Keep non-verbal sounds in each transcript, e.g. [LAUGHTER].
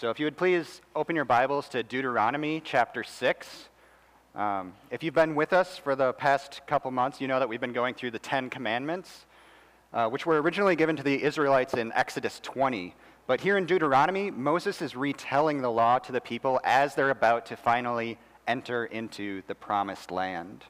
So if you would please open your Bibles to Deuteronomy chapter 6. Um, if you've been with us for the past couple months, you know that we've been going through the Ten Commandments, uh, which were originally given to the Israelites in Exodus 20. But here in Deuteronomy, Moses is retelling the law to the people as they're about to finally enter into the promised land.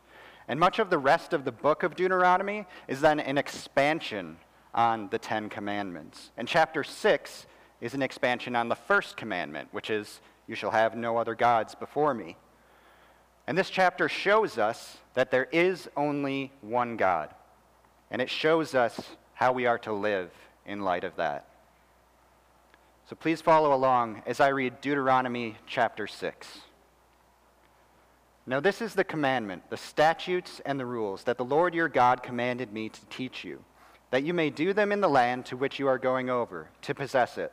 And much of the rest of the book of Deuteronomy is then an expansion on the Ten Commandments. And chapter 6 is an expansion on the first commandment, which is, You shall have no other gods before me. And this chapter shows us that there is only one God. And it shows us how we are to live in light of that. So please follow along as I read Deuteronomy chapter 6. Now, this is the commandment, the statutes and the rules that the Lord your God commanded me to teach you, that you may do them in the land to which you are going over, to possess it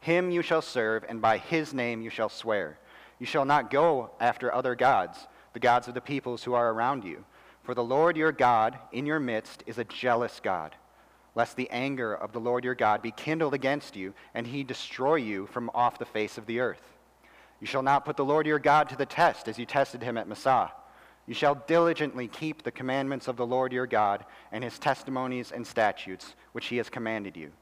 him you shall serve, and by his name you shall swear. You shall not go after other gods, the gods of the peoples who are around you. For the Lord your God in your midst is a jealous God, lest the anger of the Lord your God be kindled against you, and he destroy you from off the face of the earth. You shall not put the Lord your God to the test as you tested him at Massah. You shall diligently keep the commandments of the Lord your God and his testimonies and statutes, which he has commanded you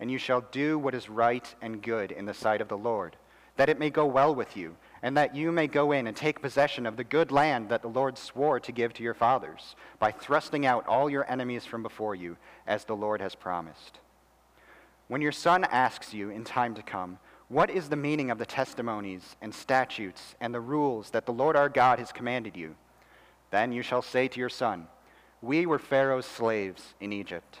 and you shall do what is right and good in the sight of the Lord, that it may go well with you, and that you may go in and take possession of the good land that the Lord swore to give to your fathers, by thrusting out all your enemies from before you, as the Lord has promised. When your son asks you in time to come, What is the meaning of the testimonies and statutes and the rules that the Lord our God has commanded you? Then you shall say to your son, We were Pharaoh's slaves in Egypt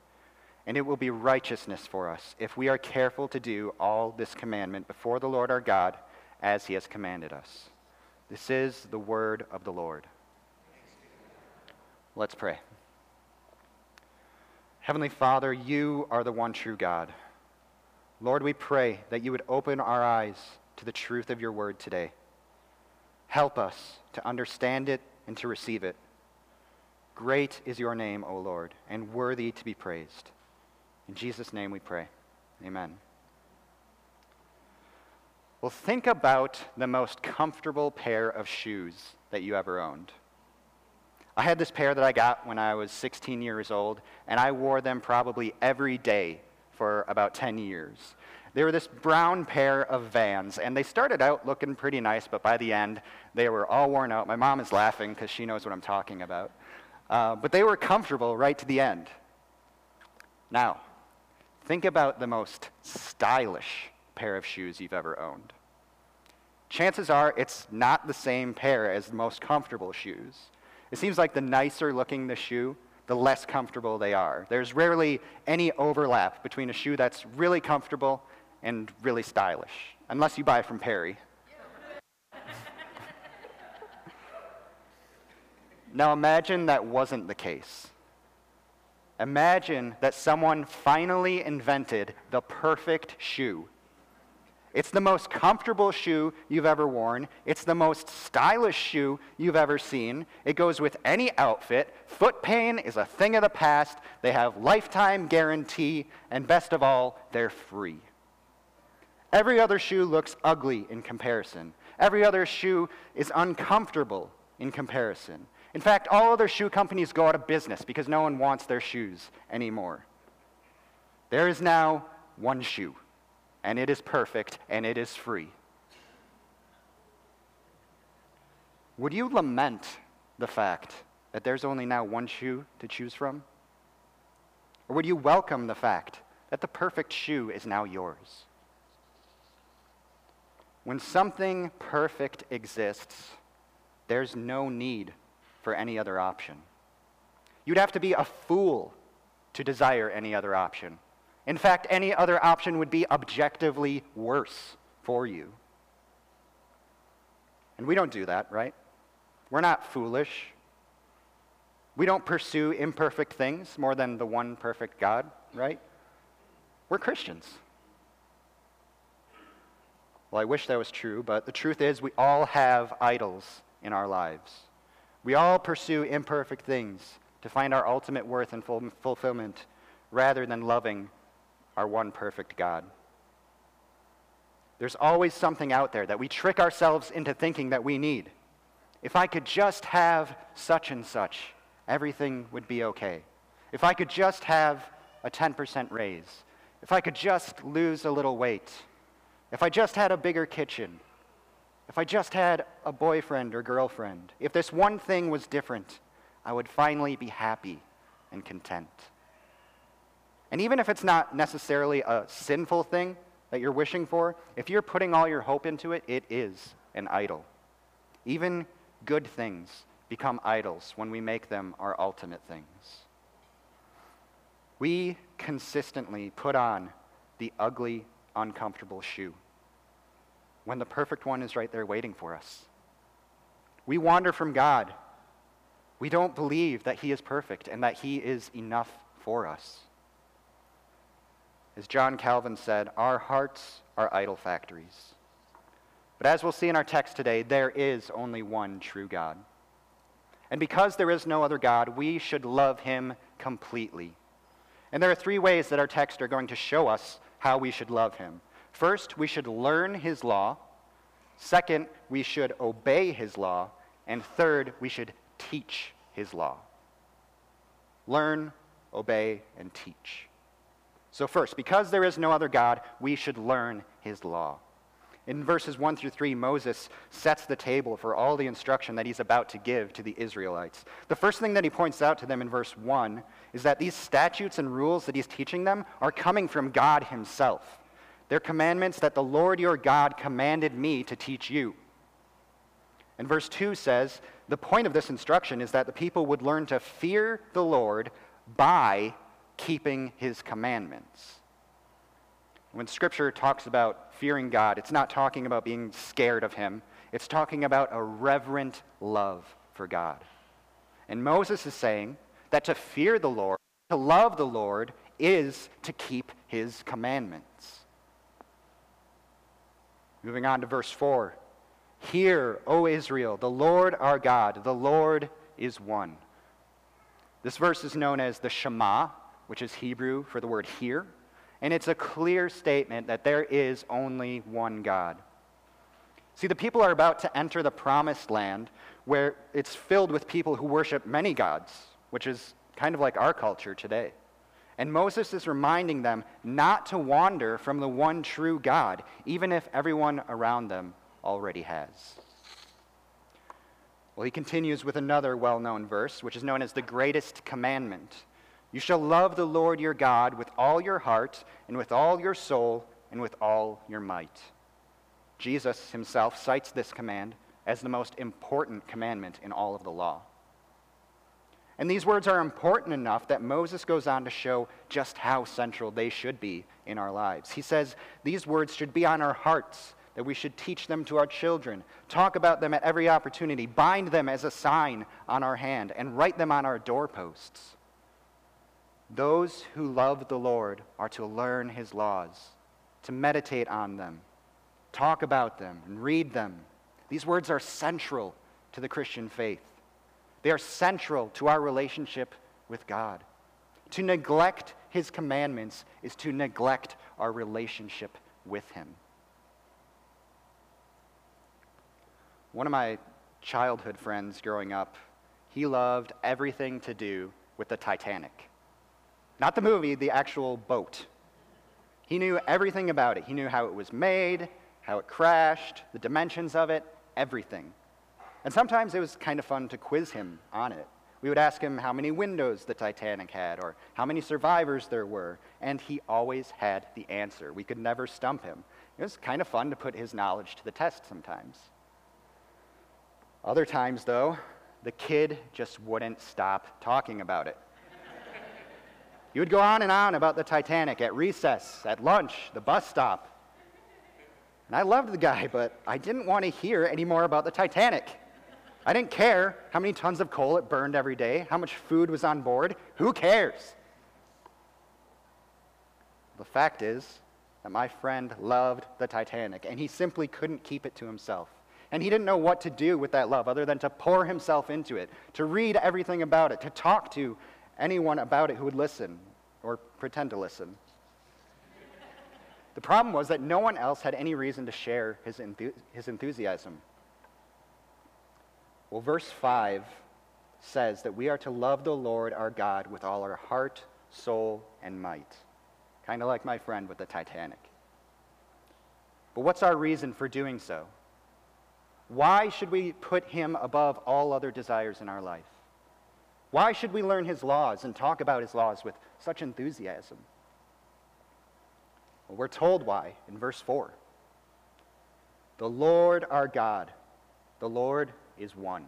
and it will be righteousness for us if we are careful to do all this commandment before the Lord our God as he has commanded us. This is the word of the Lord. Let's pray. Heavenly Father, you are the one true God. Lord, we pray that you would open our eyes to the truth of your word today. Help us to understand it and to receive it. Great is your name, O Lord, and worthy to be praised. In Jesus' name we pray. Amen. Well, think about the most comfortable pair of shoes that you ever owned. I had this pair that I got when I was 16 years old, and I wore them probably every day for about 10 years. They were this brown pair of vans, and they started out looking pretty nice, but by the end, they were all worn out. My mom is laughing because she knows what I'm talking about. Uh, but they were comfortable right to the end. Now, Think about the most stylish pair of shoes you've ever owned. Chances are it's not the same pair as the most comfortable shoes. It seems like the nicer looking the shoe, the less comfortable they are. There's rarely any overlap between a shoe that's really comfortable and really stylish, unless you buy from Perry. [LAUGHS] now imagine that wasn't the case. Imagine that someone finally invented the perfect shoe. It's the most comfortable shoe you've ever worn. It's the most stylish shoe you've ever seen. It goes with any outfit. Foot pain is a thing of the past. They have lifetime guarantee, and best of all, they're free. Every other shoe looks ugly in comparison. Every other shoe is uncomfortable in comparison. In fact, all other shoe companies go out of business because no one wants their shoes anymore. There is now one shoe, and it is perfect, and it is free. Would you lament the fact that there's only now one shoe to choose from? Or would you welcome the fact that the perfect shoe is now yours? When something perfect exists, there's no need for any other option. You'd have to be a fool to desire any other option. In fact, any other option would be objectively worse for you. And we don't do that, right? We're not foolish. We don't pursue imperfect things more than the one perfect God, right? We're Christians. Well, I wish that was true, but the truth is we all have idols in our lives. We all pursue imperfect things to find our ultimate worth and fulfillment rather than loving our one perfect God. There's always something out there that we trick ourselves into thinking that we need. If I could just have such and such, everything would be okay. If I could just have a 10% raise, if I could just lose a little weight, if I just had a bigger kitchen, if I just had a boyfriend or girlfriend, if this one thing was different, I would finally be happy and content. And even if it's not necessarily a sinful thing that you're wishing for, if you're putting all your hope into it, it is an idol. Even good things become idols when we make them our ultimate things. We consistently put on the ugly, uncomfortable shoe when the perfect one is right there waiting for us. We wander from God. We don't believe that He is perfect and that He is enough for us. As John Calvin said, our hearts are idol factories. But as we'll see in our text today, there is only one true God. And because there is no other God, we should love Him completely. And there are three ways that our text are going to show us how we should love Him. First, we should learn his law. Second, we should obey his law. And third, we should teach his law. Learn, obey, and teach. So, first, because there is no other God, we should learn his law. In verses 1 through 3, Moses sets the table for all the instruction that he's about to give to the Israelites. The first thing that he points out to them in verse 1 is that these statutes and rules that he's teaching them are coming from God himself. They're commandments that the Lord your God commanded me to teach you. And verse 2 says, the point of this instruction is that the people would learn to fear the Lord by keeping his commandments. When Scripture talks about fearing God, it's not talking about being scared of him, it's talking about a reverent love for God. And Moses is saying that to fear the Lord, to love the Lord, is to keep his commandments. Moving on to verse 4. Hear, O Israel, the Lord our God, the Lord is one. This verse is known as the Shema, which is Hebrew for the word hear, and it's a clear statement that there is only one God. See, the people are about to enter the promised land where it's filled with people who worship many gods, which is kind of like our culture today. And Moses is reminding them not to wander from the one true God, even if everyone around them already has. Well, he continues with another well known verse, which is known as the greatest commandment. You shall love the Lord your God with all your heart, and with all your soul, and with all your might. Jesus himself cites this command as the most important commandment in all of the law. And these words are important enough that Moses goes on to show just how central they should be in our lives. He says these words should be on our hearts, that we should teach them to our children, talk about them at every opportunity, bind them as a sign on our hand, and write them on our doorposts. Those who love the Lord are to learn his laws, to meditate on them, talk about them, and read them. These words are central to the Christian faith. They are central to our relationship with God. To neglect his commandments is to neglect our relationship with him. One of my childhood friends growing up, he loved everything to do with the Titanic. Not the movie, the actual boat. He knew everything about it. He knew how it was made, how it crashed, the dimensions of it, everything. And sometimes it was kind of fun to quiz him on it. We would ask him how many windows the Titanic had or how many survivors there were, and he always had the answer. We could never stump him. It was kind of fun to put his knowledge to the test sometimes. Other times, though, the kid just wouldn't stop talking about it. he would go on and on about the Titanic at recess, at lunch, the bus stop. And I loved the guy, but I didn't want to hear any more about the Titanic. I didn't care how many tons of coal it burned every day, how much food was on board. Who cares? The fact is that my friend loved the Titanic, and he simply couldn't keep it to himself. And he didn't know what to do with that love other than to pour himself into it, to read everything about it, to talk to anyone about it who would listen or pretend to listen. the problem was that no one else had any reason to share his, his enthusiasm. Well, verse 5 says that we are to love the Lord our God with all our heart, soul, and might. Kind of like my friend with the Titanic. But what's our reason for doing so? Why should we put him above all other desires in our life? Why should we learn his laws and talk about his laws with such enthusiasm? Well, we're told why in verse 4. The Lord our God, the Lord is one.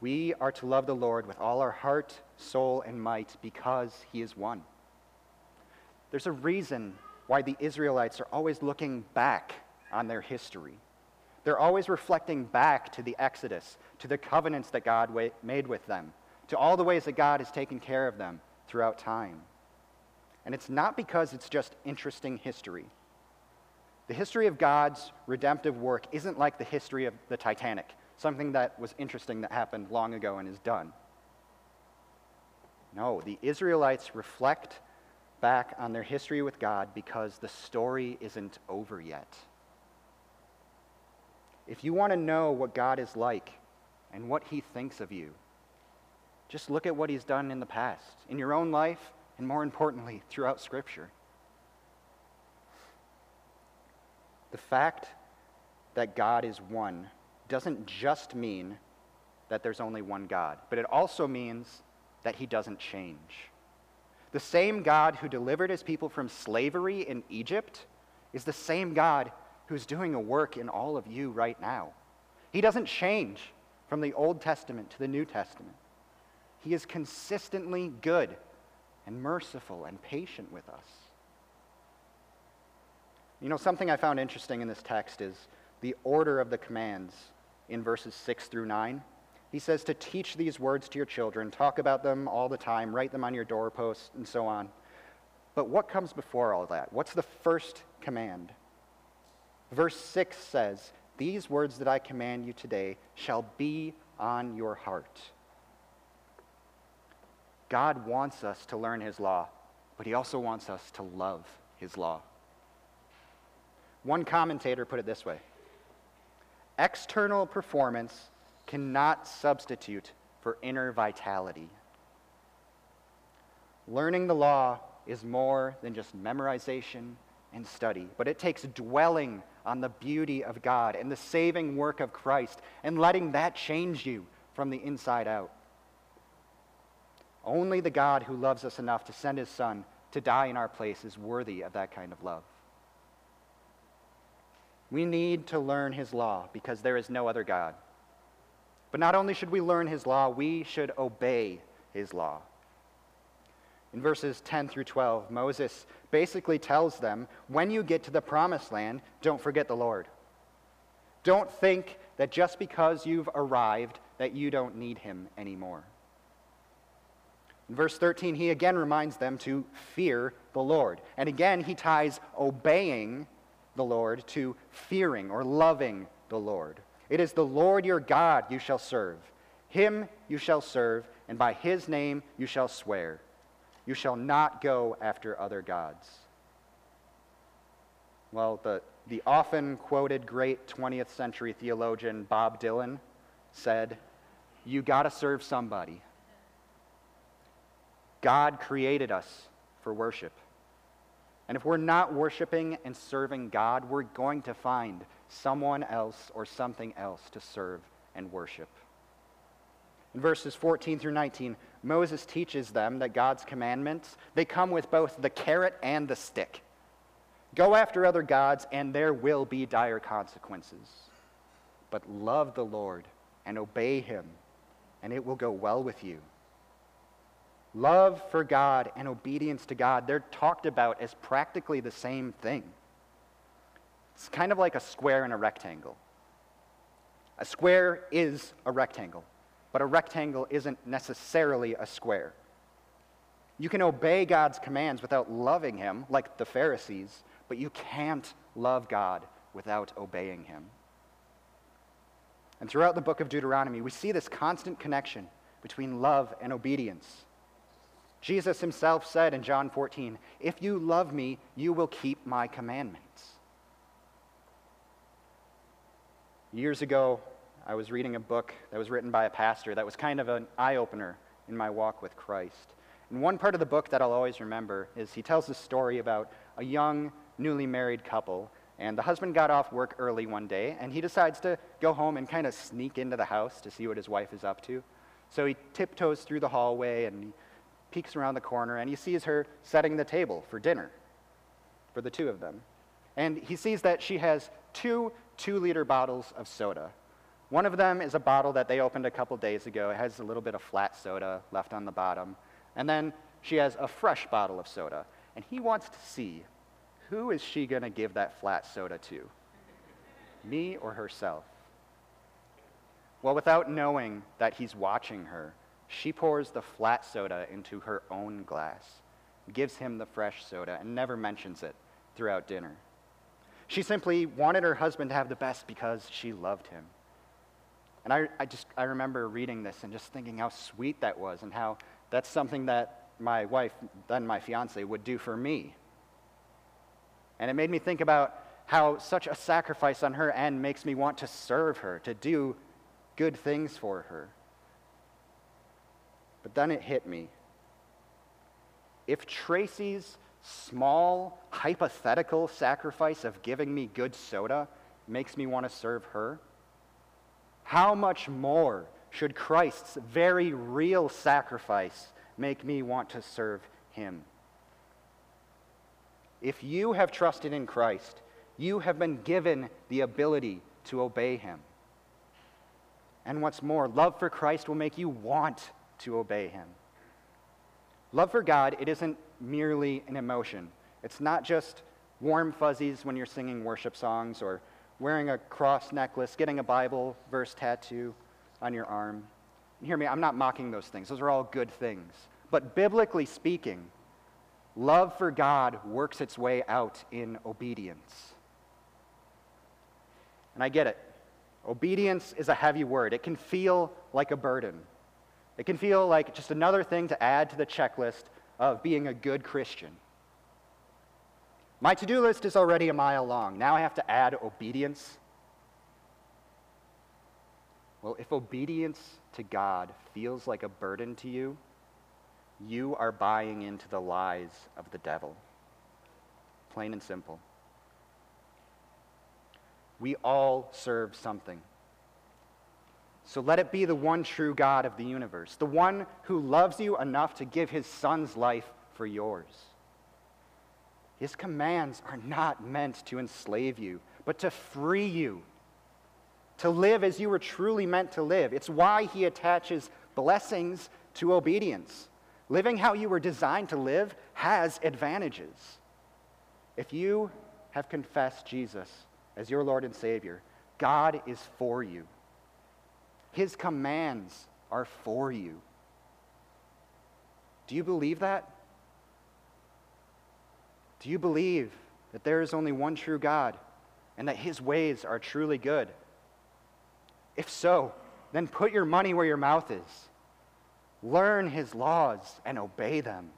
We are to love the Lord with all our heart, soul, and might because he is one. There's a reason why the Israelites are always looking back on their history. They're always reflecting back to the Exodus, to the covenants that God made with them, to all the ways that God has taken care of them throughout time. And it's not because it's just interesting history. The history of God's redemptive work isn't like the history of the Titanic, something that was interesting that happened long ago and is done. No, the Israelites reflect back on their history with God because the story isn't over yet. If you want to know what God is like and what he thinks of you, just look at what he's done in the past, in your own life, and more importantly, throughout Scripture. The fact that God is one doesn't just mean that there's only one God, but it also means that he doesn't change. The same God who delivered his people from slavery in Egypt is the same God who's doing a work in all of you right now. He doesn't change from the Old Testament to the New Testament. He is consistently good and merciful and patient with us. You know, something I found interesting in this text is the order of the commands in verses 6 through 9. He says to teach these words to your children, talk about them all the time, write them on your doorposts, and so on. But what comes before all that? What's the first command? Verse 6 says, These words that I command you today shall be on your heart. God wants us to learn his law, but he also wants us to love his law. One commentator put it this way External performance cannot substitute for inner vitality. Learning the law is more than just memorization and study, but it takes dwelling on the beauty of God and the saving work of Christ and letting that change you from the inside out. Only the God who loves us enough to send his Son to die in our place is worthy of that kind of love. We need to learn his law because there is no other God. But not only should we learn his law, we should obey his law. In verses 10 through 12, Moses basically tells them when you get to the promised land, don't forget the Lord. Don't think that just because you've arrived that you don't need him anymore. In verse 13, he again reminds them to fear the Lord. And again, he ties obeying the Lord to fearing or loving the Lord. It is the Lord your God you shall serve. Him you shall serve, and by his name you shall swear. You shall not go after other gods. Well, the, the often quoted great 20th century theologian Bob Dylan said, You got to serve somebody. God created us for worship. And if we're not worshiping and serving God, we're going to find someone else or something else to serve and worship. In verses 14 through 19, Moses teaches them that God's commandments, they come with both the carrot and the stick. Go after other gods and there will be dire consequences. But love the Lord and obey him and it will go well with you. Love for God and obedience to God, they're talked about as practically the same thing. It's kind of like a square and a rectangle. A square is a rectangle, but a rectangle isn't necessarily a square. You can obey God's commands without loving Him, like the Pharisees, but you can't love God without obeying Him. And throughout the book of Deuteronomy, we see this constant connection between love and obedience. Jesus himself said in John 14, If you love me, you will keep my commandments. Years ago, I was reading a book that was written by a pastor that was kind of an eye opener in my walk with Christ. And one part of the book that I'll always remember is he tells a story about a young, newly married couple. And the husband got off work early one day, and he decides to go home and kind of sneak into the house to see what his wife is up to. So he tiptoes through the hallway and he peeks around the corner and he sees her setting the table for dinner for the two of them. And he sees that she has two two liter bottles of soda. One of them is a bottle that they opened a couple days ago. It has a little bit of flat soda left on the bottom. And then she has a fresh bottle of soda. And he wants to see who is she going to give that flat soda to? Me or herself? Well, without knowing that he's watching her, she pours the flat soda into her own glass, gives him the fresh soda, and never mentions it throughout dinner. She simply wanted her husband to have the best because she loved him. And I, I just I remember reading this and just thinking how sweet that was and how that's something that my wife, then my fiance, would do for me. And it made me think about how such a sacrifice on her end makes me want to serve her, to do good things for her. But then it hit me. If Tracy's small, hypothetical sacrifice of giving me good soda makes me want to serve her, how much more should Christ's very real sacrifice make me want to serve him? If you have trusted in Christ, you have been given the ability to obey him. And what's more, love for Christ will make you want to obey him. Love for God, it isn't merely an emotion. It's not just warm fuzzies when you're singing worship songs or wearing a cross necklace, getting a Bible verse tattoo on your arm. And hear me, I'm not mocking those things. Those are all good things. But biblically speaking, love for God works its way out in obedience. And I get it. Obedience is a heavy word, it can feel like a burden. It can feel like just another thing to add to the checklist of being a good Christian. My to do list is already a mile long. Now I have to add obedience. Well, if obedience to God feels like a burden to you, you are buying into the lies of the devil. Plain and simple. We all serve something. So let it be the one true God of the universe, the one who loves you enough to give his son's life for yours. His commands are not meant to enslave you, but to free you. to live as you were truly meant to live. It's why he attaches blessings to obedience. Living how you were designed to live has advantages. If you have confessed Jesus as your Lord and Savior, God is for you. His commands are for you. Do you believe that? Do you believe that there is only one true God and that His ways are truly good? If so, then put your money where your mouth is. Learn His laws and obey them.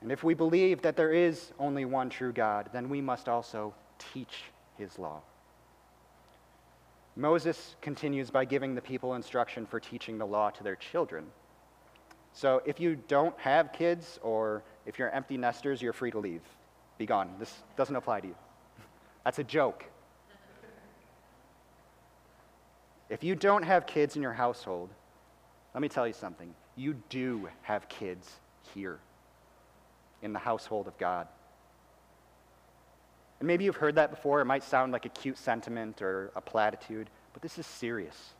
And if we believe that there is only one true God, then we must also teach His law. Moses continues by giving the people instruction for teaching the law to their children. So if you don't have kids or if you're empty nesters, you're free to leave. Be gone. This doesn't apply to you. [LAUGHS] That's a joke. If you don't have kids in your household, let me tell you something. You do have kids here in the household of God. And maybe you've heard that before. It might sound like a cute sentiment or a platitude, but this is serious.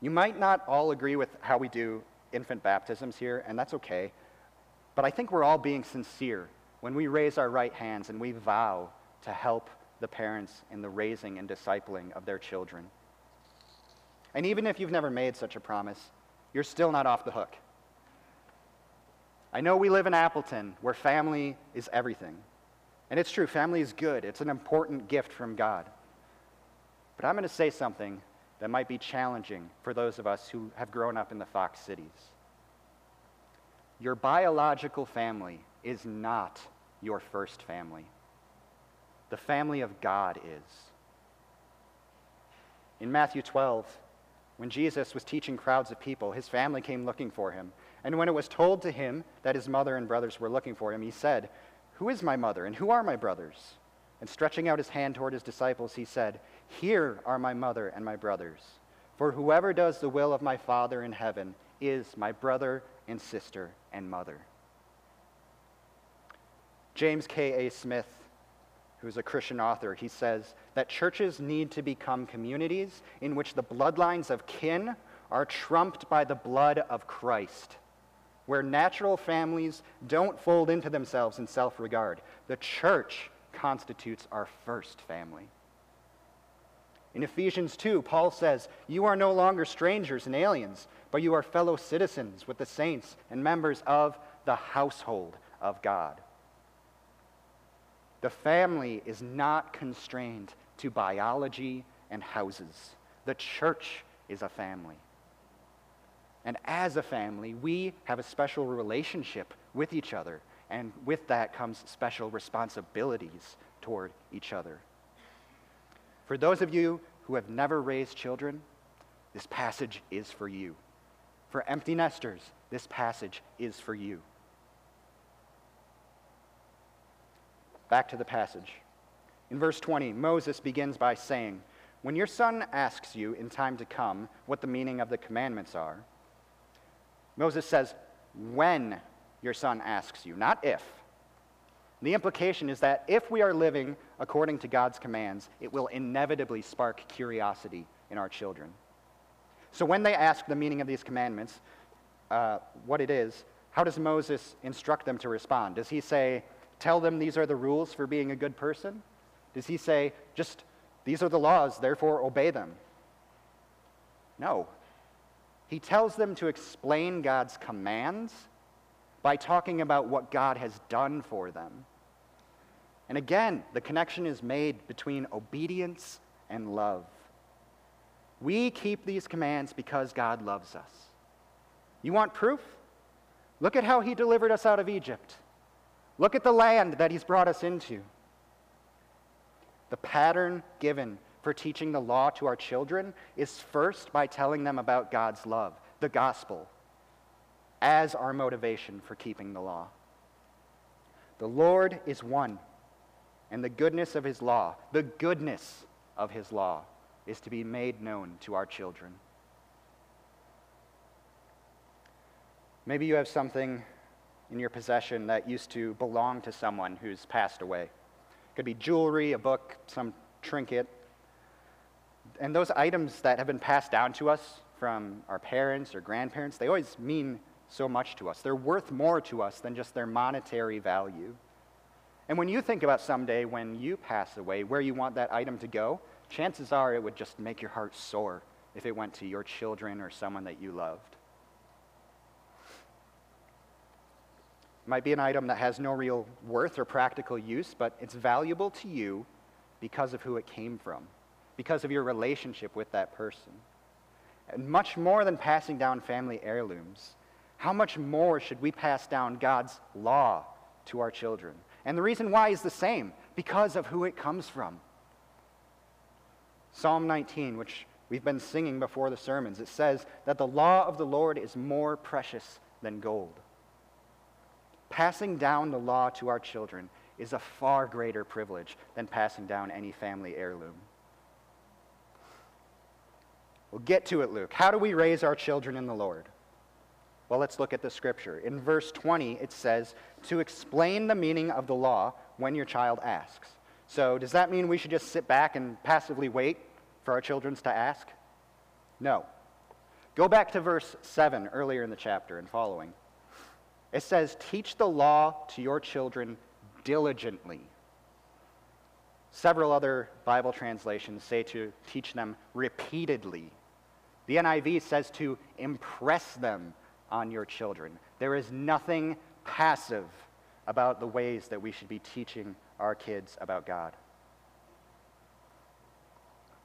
You might not all agree with how we do infant baptisms here, and that's okay. But I think we're all being sincere when we raise our right hands and we vow to help the parents in the raising and discipling of their children. And even if you've never made such a promise, you're still not off the hook. I know we live in Appleton where family is everything. And it's true, family is good, it's an important gift from God. But I'm going to say something that might be challenging for those of us who have grown up in the Fox cities. Your biological family is not your first family. The family of God is. In Matthew 12, when Jesus was teaching crowds of people, his family came looking for him. And when it was told to him that his mother and brothers were looking for him, he said, who is my mother, and who are my brothers? And stretching out his hand toward his disciples, he said, Here are my mother and my brothers. For whoever does the will of my Father in heaven is my brother and sister and mother. James K.A. Smith, who's a Christian author, he says that churches need to become communities in which the bloodlines of kin are trumped by the blood of Christ where natural families don't fold into themselves in self regard. The church constitutes our first family. In Ephesians 2, Paul says, You are no longer strangers and aliens, but you are fellow citizens with the saints and members of the household of God. The family is not constrained to biology and houses. The church is a family. And as a family, we have a special relationship with each other. And with that comes special responsibilities toward each other. For those of you who have never raised children, this passage is for you. For empty nesters, this passage is for you. Back to the passage. In verse 20, Moses begins by saying, When your son asks you in time to come what the meaning of the commandments are, Moses says, when your son asks you, not if. The implication is that if we are living according to God's commands, it will inevitably spark curiosity in our children. So when they ask the meaning of these commandments, uh, what it is, how does Moses instruct them to respond? Does he say, tell them these are the rules for being a good person? Does he say, just these are the laws, therefore obey them? No. He tells them to explain God's commands by talking about what God has done for them. And again, the connection is made between obedience and love. We keep these commands because God loves us. You want proof? Look at how he delivered us out of Egypt. Look at the land that he's brought us into. The pattern given for teaching the law to our children is first by telling them about God's love, the gospel, as our motivation for keeping the law. The Lord is one, and the goodness of his law, the goodness of his law, is to be made known to our children. Maybe you have something in your possession that used to belong to someone who's passed away. It could be jewelry, a book, some trinket. And those items that have been passed down to us from our parents or grandparents, they always mean so much to us. They're worth more to us than just their monetary value. And when you think about someday when you pass away, where you want that item to go, chances are it would just make your heart soar if it went to your children or someone that you loved. It might be an item that has no real worth or practical use, but it's valuable to you because of who it came from, because of your relationship with that person. And much more than passing down family heirlooms, how much more should we pass down God's law to our children? And the reason why is the same because of who it comes from. Psalm 19, which we've been singing before the sermons, it says that the law of the Lord is more precious than gold. Passing down the law to our children is a far greater privilege than passing down any family heirloom. We'll get to it, Luke. How do we raise our children in the Lord? Well, let's look at the scripture. In verse 20, it says, to explain the meaning of the law when your child asks. So, does that mean we should just sit back and passively wait for our children to ask? No. Go back to verse 7 earlier in the chapter and following. It says, Teach the law to your children diligently. Several other Bible translations say to teach them repeatedly. The NIV says to impress them on your children. There is nothing passive about the ways that we should be teaching our kids about God.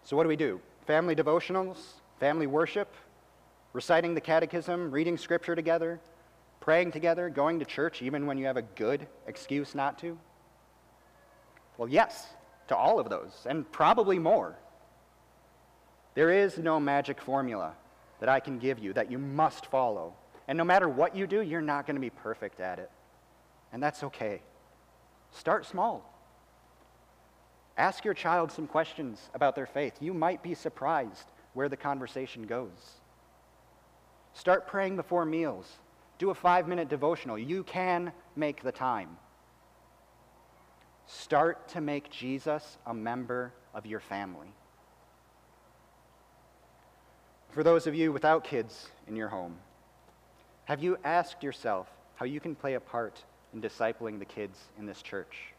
So, what do we do? Family devotionals, family worship, reciting the catechism, reading scripture together, praying together, going to church even when you have a good excuse not to? Well, yes, to all of those, and probably more. There is no magic formula that I can give you that you must follow. And no matter what you do, you're not going to be perfect at it. And that's okay. Start small. Ask your child some questions about their faith. You might be surprised where the conversation goes. Start praying before meals. Do a five minute devotional. You can make the time. Start to make Jesus a member of your family. For those of you without kids in your home, have you asked yourself how you can play a part in discipling the kids in this church?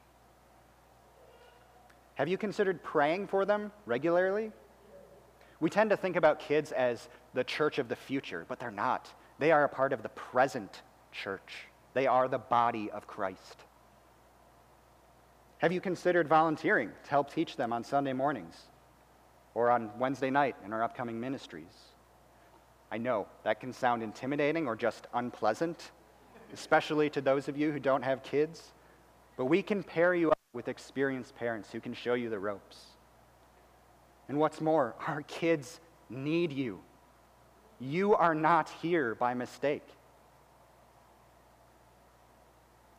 Have you considered praying for them regularly? We tend to think about kids as the church of the future, but they're not. They are a part of the present church, they are the body of Christ. Have you considered volunteering to help teach them on Sunday mornings or on Wednesday night in our upcoming ministries? I know that can sound intimidating or just unpleasant, especially to those of you who don't have kids, but we can pair you up with experienced parents who can show you the ropes. And what's more, our kids need you. You are not here by mistake.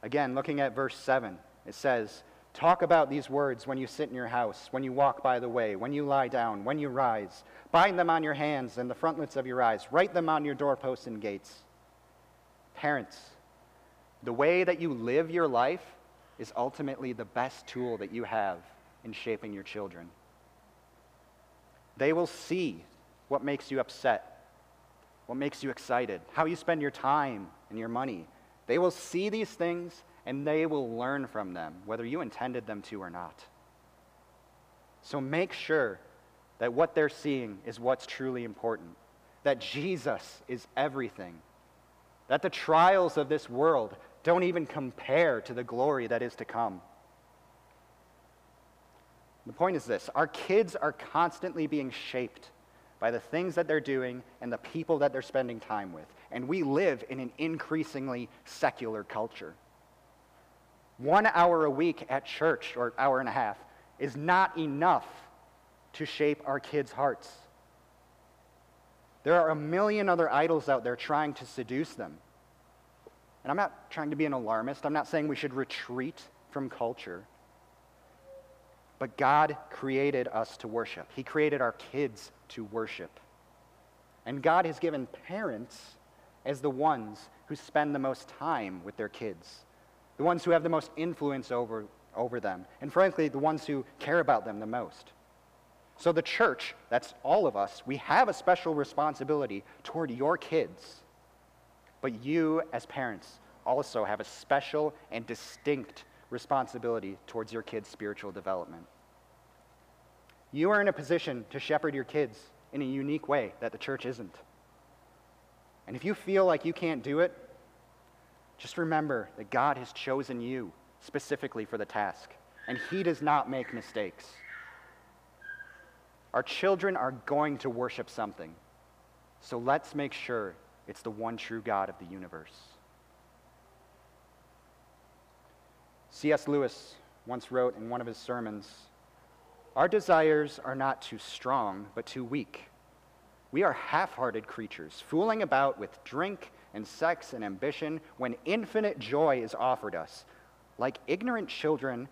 Again, looking at verse 7, it says, Talk about these words when you sit in your house, when you walk by the way, when you lie down, when you rise. Bind them on your hands and the frontlets of your eyes. Write them on your doorposts and gates. Parents, the way that you live your life is ultimately the best tool that you have in shaping your children. They will see what makes you upset, what makes you excited, how you spend your time and your money. They will see these things and they will learn from them, whether you intended them to or not. So make sure that what they're seeing is what's truly important, that Jesus is everything, that the trials of this world don't even compare to the glory that is to come. The point is this our kids are constantly being shaped by the things that they're doing and the people that they're spending time with. And we live in an increasingly secular culture. One hour a week at church, or hour and a half, is not enough to shape our kids' hearts. There are a million other idols out there trying to seduce them. And I'm not trying to be an alarmist. I'm not saying we should retreat from culture. But God created us to worship, He created our kids to worship. And God has given parents as the ones who spend the most time with their kids the ones who have the most influence over, over them, and frankly, the ones who care about them the most. So, the church, that's all of us, we have a special responsibility toward your kids. But you, as parents, also have a special and distinct responsibility towards your kids' spiritual development. You are in a position to shepherd your kids in a unique way that the church isn't. And if you feel like you can't do it, just remember that God has chosen you specifically for the task, and He does not make mistakes. Our children are going to worship something, so let's make sure it's the one true God of the universe. C.S. Lewis once wrote in one of his sermons Our desires are not too strong, but too weak. We are half hearted creatures, fooling about with drink and sex and ambition when infinite joy is offered us, like ignorant children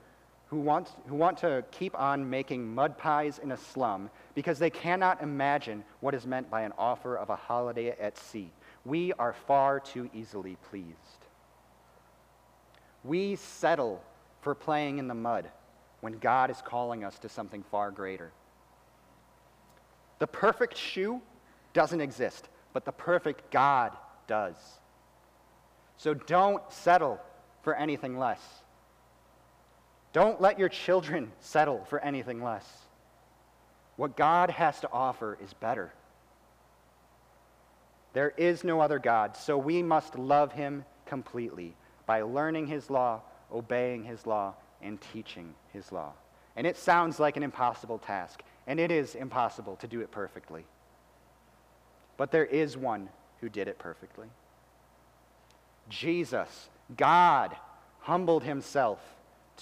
who want, who want to keep on making mud pies in a slum because they cannot imagine what is meant by an offer of a holiday at sea. We are far too easily pleased. We settle for playing in the mud when God is calling us to something far greater. The perfect shoe doesn't exist, but the perfect God does. So don't settle for anything less. Don't let your children [LAUGHS] settle for anything less. What God has to offer is better. There is no other God, so we must love him completely by learning his law, obeying his law, and teaching his law. And it sounds like an impossible task, and it is impossible to do it perfectly. But there is one who did it perfectly. Jesus, God, humbled himself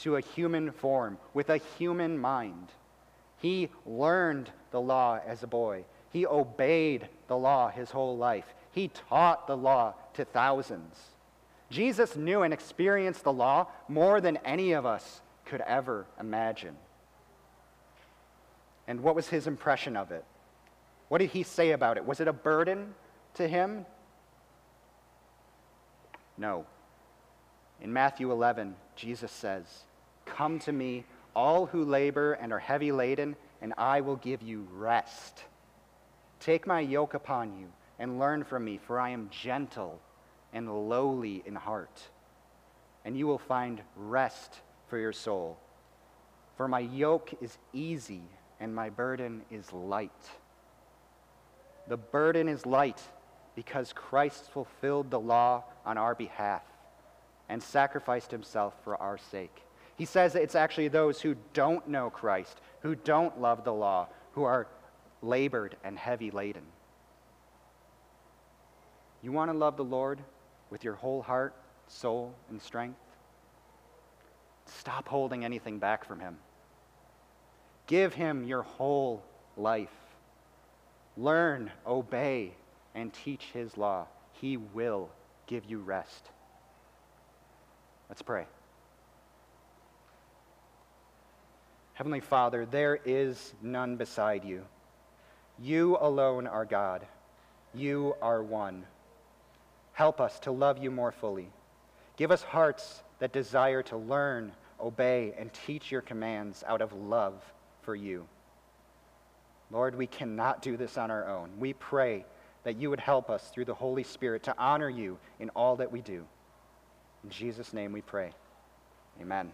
to a human form with a human mind. He learned the law as a boy. He obeyed the law his whole life. He taught the law to thousands. Jesus knew and experienced the law more than any of us could ever imagine. And what was his impression of it? What did he say about it? Was it a burden to him? No. In Matthew 11, Jesus says, Come to me, all who labor and are heavy laden, and I will give you rest. Take my yoke upon you and learn from me, for I am gentle and lowly in heart, and you will find rest for your soul. For my yoke is easy and my burden is light. The burden is light because Christ fulfilled the law on our behalf and sacrificed himself for our sake. He says it's actually those who don't know Christ, who don't love the law, who are labored and heavy laden. You want to love the Lord with your whole heart, soul, and strength? Stop holding anything back from Him. Give Him your whole life. Learn, obey, and teach His law. He will give you rest. Let's pray. Heavenly Father, there is none beside you. You alone are God. You are one. Help us to love you more fully. Give us hearts that desire to learn, obey, and teach your commands out of love for you. Lord, we cannot do this on our own. We pray that you would help us through the Holy Spirit to honor you in all that we do. In Jesus' name we pray. Amen.